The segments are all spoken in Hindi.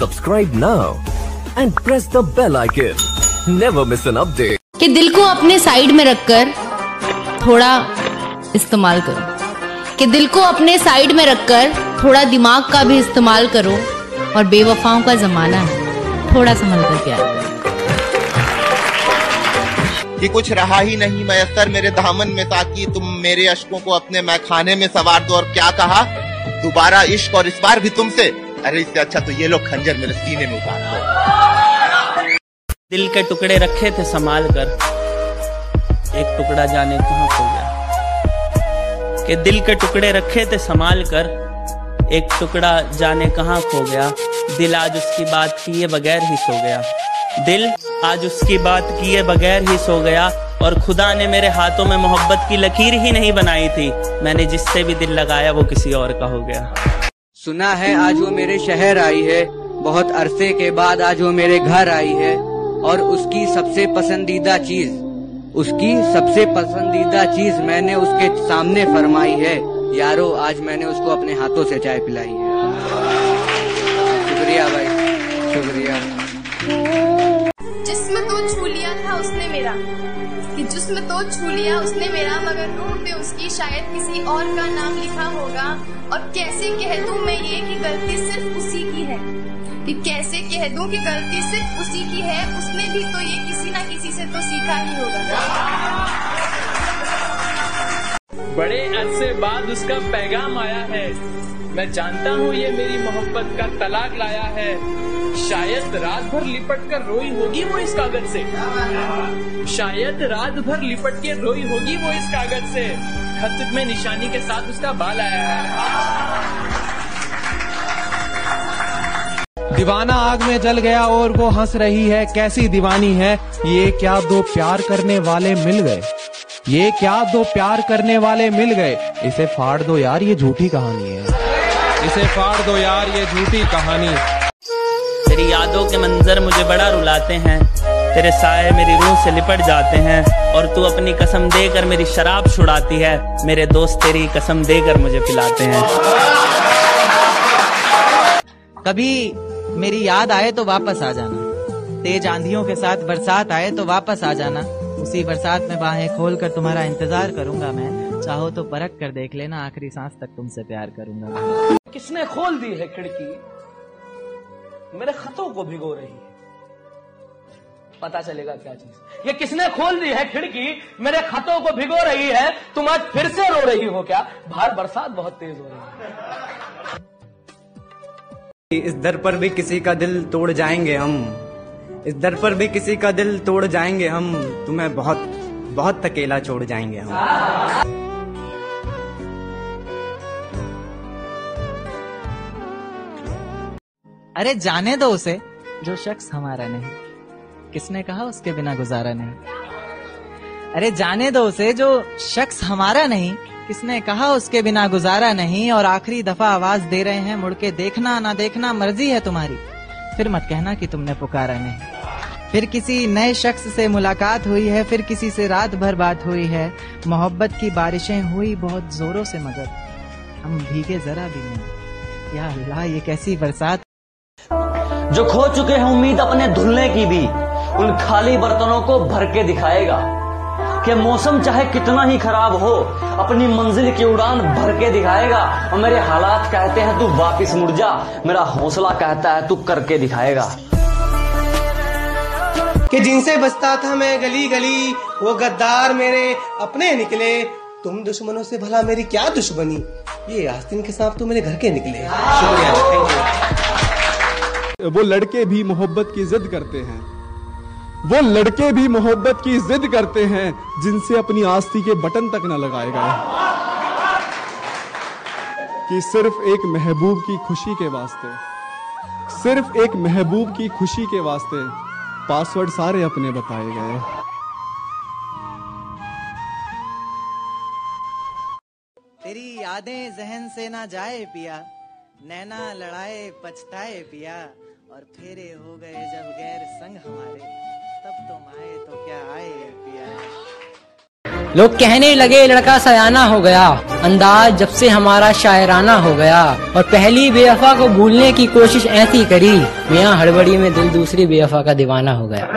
Subscribe now and press the bell icon. Never miss an update. कि दिल को अपने साइड में रखकर थोड़ा इस्तेमाल करो। कि दिल को अपने साइड में रखकर थोड़ा दिमाग का भी इस्तेमाल करो और बेवफाओं का जमाना है। थोड़ा संभल कर प्यार करो कि कुछ रहा ही नहीं मयसर मेरे दामन में ताकि तुम मेरे अशकों को अपने मैखाने में सवार दो। और क्या कहा? दोबारा इश्क और इस बार भी तुमसे अरे इससे अच्छा तो ये लोग खंजर मेरे सीने में उतार दो। दिल के टुकड़े रखे थे संभाल कर। एक टुकड़ा जाने कहाँ खो गया। कि दिल के टुकड़े रखे थे संभाल कर, एक टुकड़ा जाने कहाँ खो गया। दिल आज उसकी बात किए बगैर ही सो गया। दिल आज उसकी बात किए बगैर ही सो गया। और खुदा ने मेरे हाथों में मोहब्बत की लकीर ही नहीं बनाई थी। मैंने जिससे भी दिल लगाया वो किसी और का हो गया। सुना है, आज वो मेरे शहर आई है। बहुत अरसे के बाद आज वो मेरे घर आई है। और उसकी सबसे पसंदीदा चीज़, उसकी सबसे पसंदीदा चीज़ मैंने उसके सामने फरमाई है। यारो, आज मैंने उसको अपने हाथों से चाय पिलाई है। शुक्रिया भाई, शुक्रिया। जिस्म तो छू लिया था, उसने मेरा। कि जिस्म तो छू लिया उसने मेरा मगर रूह पे उसकी शायद किसी और का नाम लिखा होगा। और कैसे कह दूँ मैं ये कि गलती सिर्फ़ उसी की है? कि कैसे कह दूँ कि गलती सिर्फ़ उसी की है? उसने भी तो ये किसी ना किसी से तो सीखा ही होगा। बड़े अरसे बाद उसका पैगाम आया है। मैं जानता हूँ ये मेरी मोहब्बत का तलाक लाया है। शायद रात भर लिपट कर रोई होगी वो इस कागज़ से। शायद रात भर लिपट के रोई होगी वो इस कागज़ से। खत में निशानी के साथ उसका बाल आया है। दीवाना आग में जल गया और वो हंस रही है, कैसी दीवानी है? ये क्या दो प्यार करने वाले मिल गए? ये क्या दो प्यार करने वाले मिल गए? इसे फाड़ दो यार ये झूठी कहानी है। इसे फाड़ दो यार ये झूठी कहानी। तेरी यादों के मंजर मुझे बड़ा रुलाते हैं। तेरे साए मेरी रूह से लिपट जाते हैं। और तू अपनी कसम देकर मेरी शराब छुड़ाती है। मेरे दोस्त तेरी कसम देकर मुझे पिलाते हैं। कभी मेरी याद आए तो वापस आ जाना। तेज आंधियों के साथ बरसात आए तो वापस आ जाना। उसी बरसात में बाहें खोल कर तुम्हारा इंतज़ार करूँगा मैं। चाहो तो परख कर देख लेना आखिरी सांस तक तुमसे प्यार करूँगा किसने खोल दी है खिड़की? मेरे खतों को भिगो रही है। पता चलेगा क्या चीज़। ये किसने खोल दी है खिड़की? मेरे खतों को भिगो रही है। तुम आज फिर से रो रही हो क्या? बाहर बरसात बहुत तेज हो रही है। इस दर पर भी किसी का दिल तोड़ जाएँगे हम। इस दर पर भी किसी का दिल तोड़ जाएँगे हम, तुम्हें बहुत बहुत अकेला छोड़ जाएँगे हम। अरे जाने दो उसे। जो शख्स हमारा नहीं, किसने कहा उसके बिना गुजारा नहीं? अरे जाने दो उसे, जो शख्स हमारा नहीं, किसने कहा उसके बिना गुजारा नहीं? और आखिरी दफ़ा आवाज़ दे रहे हैं मुड़ के देखना ना देखना, मर्ज़ी है तुम्हारी। फिर मत कहना कि तुमने पुकारा नहीं। फिर किसी नए शख्स से मुलाकात हुई है, फिर किसी से रात भर बात हुई है। मोहब्बत की बारिशें हुई बहुत जोरों से मगर हम भीगे जरा भी नहीं। या अल्लाह, ये कैसी बरसात। जो खो चुके हैं उम्मीद अपने धुलने की भी, उन खाली बर्तनों को भर के दिखाएगा। कि मौसम चाहे कितना ही खराब हो, अपनी मंजिल की उड़ान भर के दिखाएगा। और मेरे हालात कहते हैं, तू वापिस मुड़ जा। मेरा हौसला कहता है, तू करके दिखाएगा। कि जिनसे बचता था मैं गली गली, वो गद्दार मेरे अपने निकले। तुम दुश्मनों से भला मेरी क्या दुश्मनी? ये आस्तीन के सांप तो मेरे घर के निकले। शुक्रिया वो लड़के भी मोहब्बत की जिद करते हैं। वो लड़के भी मोहब्बत की जिद करते हैं, जिनसे अपनी आस्ती के बटन तक न लगाए गए कि सिर्फ़ एक महबूब की खुशी के वास्ते, सिर्फ़ एक महबूब की खुशी के वास्ते पासवर्ड सारे अपने बताए गए। तेरी यादें जहन से ना जाए पिया, नैना लड़ाए पछताए पिया, और फेरे हो गए जब गैर संग हमारे, तब तुम आए तो क्या आए पिया? लोग कहने लगे, लड़का सयाना हो गया। अंदाज जब से हमारा शायराना हो गया। और पहली बेवफा को भूलने की कोशिश ऐसी करी, मियाँ हड़बड़ी में दिल दूसरी बेवफा का दीवाना हो गया।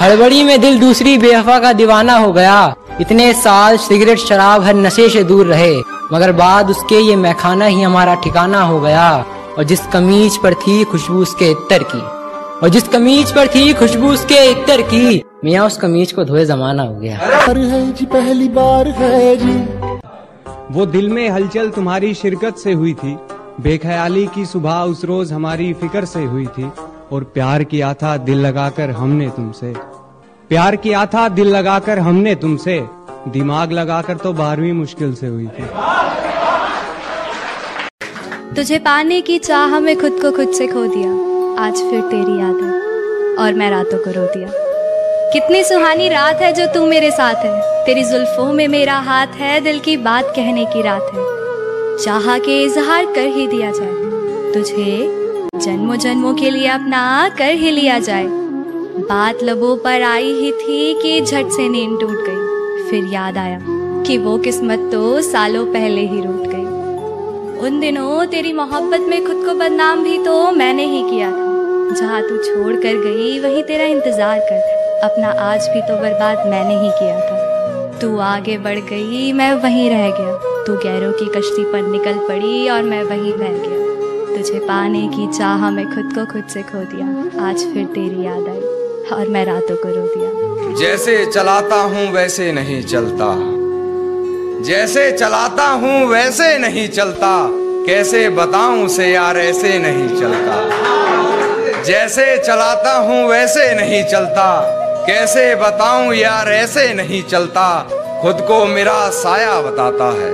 हड़बड़ी में दिल दूसरी बेवफा का दीवाना हो गया। इतने साल सिगरेट, शराब, हर नशे से दूर रहे। मगर बाद उसके ये मैखाना ही हमारा ठिकाना हो गया। और जिस कमीज पर थी खुशबू उसके इत्तर की। और जिस कमीज पर थी खुशबू उसके इत्तर की। मियाँ उस कमीज को धोए जमाना हो गया। है जी पहली बार है जी। वो दिल में हलचल तुम्हारी शिरकत से हुई थी। बेख्याली की सुबह उस रोज हमारी फ़िक्र से हुई थी। और प्यार किया था दिल लगाकर हमने तुमसे। प्यार किया था दिल लगाकर हमने तुमसे। दिमाग लगाकर तो बारहवीं मुश्किल से हुई थी। तुझे पाने की चाह में खुद को खुद से खो दिया। आज फिर तेरी याद है, और मैं रातों को रो दिया। कितनी सुहानी रात है जो तू मेरे साथ है। तेरी जुल्फों में मेरा हाथ है, दिल की बात कहने की रात है। चाह के इजहार कर ही दिया जाए, तुझे जन्मों जन्मों के लिए अपना कर ही लिया जाए। बात लबों पर आई ही थी कि झट से नींद टूट गई। फिर याद आया कि वो किस्मत तो सालों पहले ही रूट गई। उन दिनों तेरी मोहब्बत में खुद को बदनाम भी तो मैंने ही किया था। जहाँ तू छोड़ कर गई, वही तेरा इंतज़ार कर। अपना आज भी तो बर्बाद मैंने ही किया था। तू आगे बढ़ गई, मैं वहीं रह गया। तू गैरों की कश्ती पर निकल पड़ी और मैं वहीं बह गया। तुझे पाने की चाह में खुद को खुद से खो दिया। आज फिर तेरी याद आई और मैं रातों को रो दिया। जैसे चलाता हूँ, वैसे नहीं चलता। जैसे चलाता हूँ, वैसे नहीं चलता। कैसे बताऊँ से यार, ऐसे नहीं चलता। जैसे चलाता हूँ वैसे नहीं चलता। कैसे बताऊँ यार, ऐसे नहीं चलता। खुद को मेरा साया बताता है।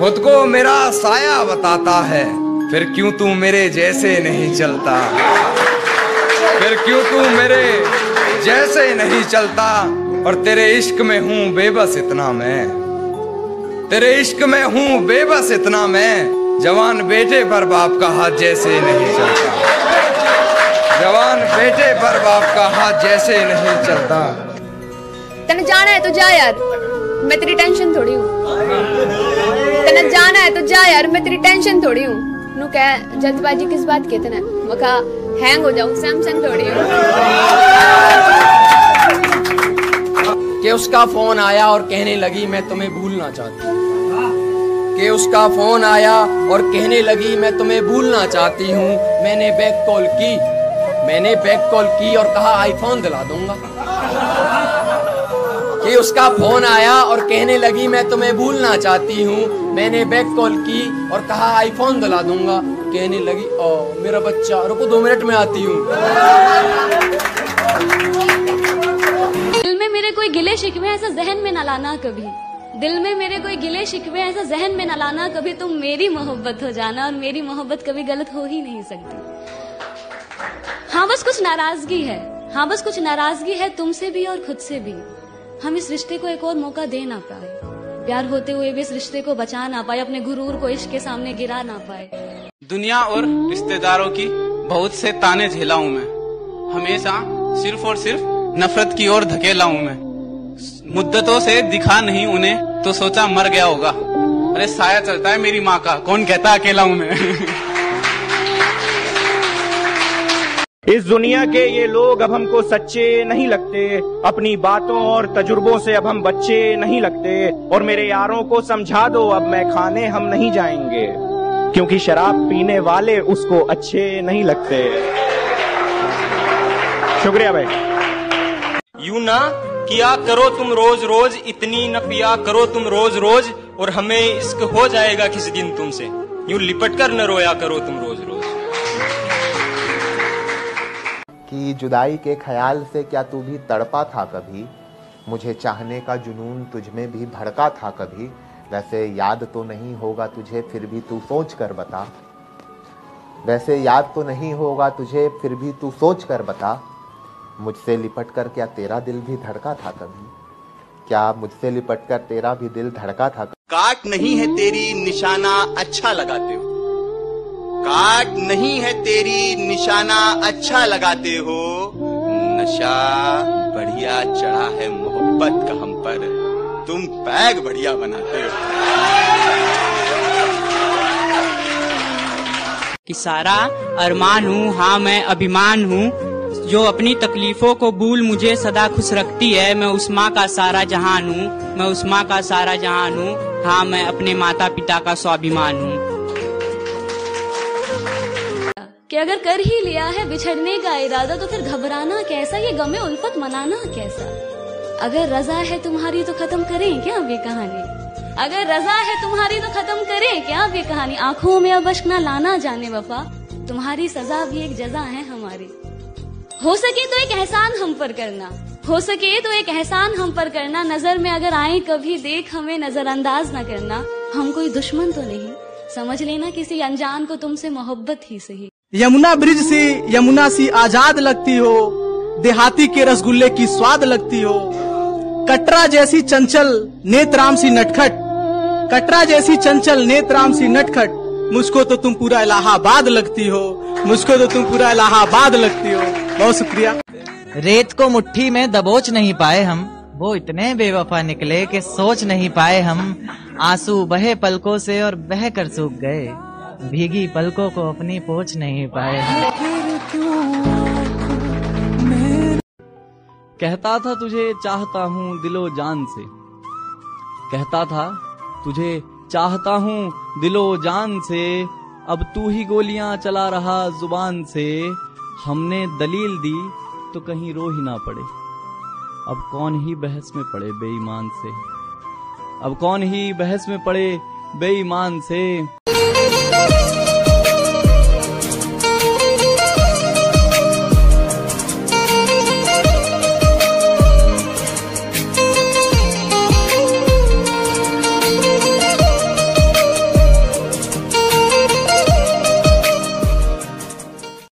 खुद को मेरा साया बताता है। फिर क्यों तू मेरे जैसे नहीं चलता? फिर क्यों तू मेरे जैसे नहीं चलता? और तेरे इश्क में हूँ बेबस इतना मैं। तेरे इश्क में हूँ बेबस इतना मैं। जवान बेटे पर बाप का हाथ जैसे नहीं चलता। जवान बेटे पर बाप का हाथ जैसे नहीं चलता। तने जाना है तो जा यार। मैं तेरी टेंशन थोड़ी हूँ। तने जाना है तो जा यार। मैं तेरी टेंशन थोड़ी हूँ। नु कह जल्दबाजी किस बात के तने? मका हैंग हो जाऊँ सैमसंग थोड़ी हूँ। कि उसका फ़ोन आया और कहने लगी मैं तुम्हें भूलना चाहती हूँ। कि उसका फ़ोन आया और कहने लगी मैं तुम्हें भूलना चाहती हूँ। मैंने बैक कॉल की। मैंने बैक कॉल की और कहा आईफोन दिला दूँगा। कि उसका फ़ोन आया और कहने लगी, मैं तुम्हें भूलना चाहती हूँ। मैंने बैक कॉल की और कहा आईफोन दिला दूँगा। कहने लगी, ओ, मेरा बच्चा, रुको दो मिनट, में आती हूँ। दिल में मेरे कोई गिले शिकवे ऐसा जहन में न लाना कभी। दिल में मेरे कोई गिले शिकवे ऐसा जहन में न लाना कभी। तुम मेरी मोहब्बत हो जाना और मेरी मोहब्बत कभी गलत हो ही नहीं सकती। हाँ बस कुछ नाराज़गी है। हाँ बस कुछ नाराज़गी है तुमसे भी और खुद से भी। हम इस रिश्ते को एक और मौका दे ना पाए। प्यार होते हुए भी इस रिश्ते को बचा ना पाए, अपने गुरूर को इश्क के सामने गिरा ना पाए। दुनिया और रिश्तेदारों की बहुत से ताने झेला हूँ मैं। हमेशा सिर्फ़ और सिर्फ़ नफरत की ओर धकेला हूँ मैं। मुद्दतों से दिखा नहीं उन्हें तो सोचा मर गया होगा। अरे, साया चलता है मेरी माँ का। कौन कहता अकेला हूँ मैं? इस दुनिया के ये लोग अब हमको सच्चे नहीं लगते। अपनी बातों और तजुर्बों से अब हम बच्चे नहीं लगते। और मेरे यारों को समझा दो, अब मैं खाने हम नहीं जाएँगे। क्योंकि शराब पीने वाले उसको अच्छे नहीं लगते। शुक्रिया भाई। यू ना किया करो तुम रोज रोज इतनी न पिया करो तुम रोज रोज और हमें इश्क हो जाएगा किसी दिन तुमसे। यूँ लिपट कर न रोया करो तुम रोज रोज कि जुदाई के ख्याल से क्या तू भी तड़पा था कभी? मुझे चाहने का जुनून तुझ में भी भड़का था कभी? वैसे याद तो नहीं होगा तुझे, फिर भी तू सोच कर बता। वैसे याद तो नहीं होगा तुझे, फिर भी तू सोच कर बता। मुझसे लिपट कर क्या तेरा दिल भी धड़का था कभी? क्या मुझसे लिपट कर तेरा भी दिल धड़का था काट नहीं है तेरी निशाना अच्छा लगाते हो। काट नहीं है तेरी निशाना अच्छा लगाते हो। नशा बढ़िया चढ़ा है मोहब्बत का हम पर। तुम पैग बढ़िया बनाते हो। कि सारा अरमान हूँ हाँ मैं अभिमान हूँ। जो अपनी तकलीफों को भूल मुझे सदा खुश रखती है, मैं उस माँ का सारा जहान हूँ। मैं उस माँ का सारा जहान हूँ। हाँ मैं अपने माता पिता का स्वाभिमान हूँ। कि अगर कर ही लिया है बिछड़ने का इरादा तो फिर घबराना कैसा? ये गमे उल्फत मनाना कैसा? अगर रजा है तुम्हारी तो खत्म करें क्या ये कहानी? अगर रजा है तुम्हारी तो खत्म करें क्या ये कहानी? आँखों में अब अश्क ना लाना जाने वफा। तुम्हारी सजा भी एक जजा है हमारी। हो सके तो एक एहसान हम पर करना। हो सके तो एक एहसान हम पर करना। नज़र में अगर आए, कभी देख हमें नजरअंदाज न करना। हम कोई दुश्मन तो नहीं। समझ लेना किसी अनजान को तुमसे मोहब्बत ही सही। यमुना ब्रिज से यमुना सी आज़ाद लगती हो, देहाती के रसगुल्ले की स्वाद लगती हो। कटरा जैसी चंचल नेत्राम सी नटखट। कटरा जैसी चंचल नेत्राम सी नटखट। मुझको तो तुम पूरा इलाहाबाद लगती हो, मुझको तो तुम पूरा इलाहाबाद लगती हो। बहुत शुक्रिया। रेत को मुट्ठी में दबोच नहीं पाए हम, वो इतने बेवफा निकले कि सोच नहीं पाए हम। आँसू बहे पलकों से और बह कर सूख गए। भीगी पलकों को अपनी पोछ नहीं पाए। कहता था तुझे चाहता हूँ दिलो जान से। कहता था, तुझे चाहता हूँ दिलो जान से। अब तू ही गोलियाँ चला रहा ज़ुबान से। हमने दलील दी तो कहीं रो ही ना पड़े। अब कौन ही बहस में पड़े बेईमान से। अब कौन ही बहस में पड़े बेईमान से।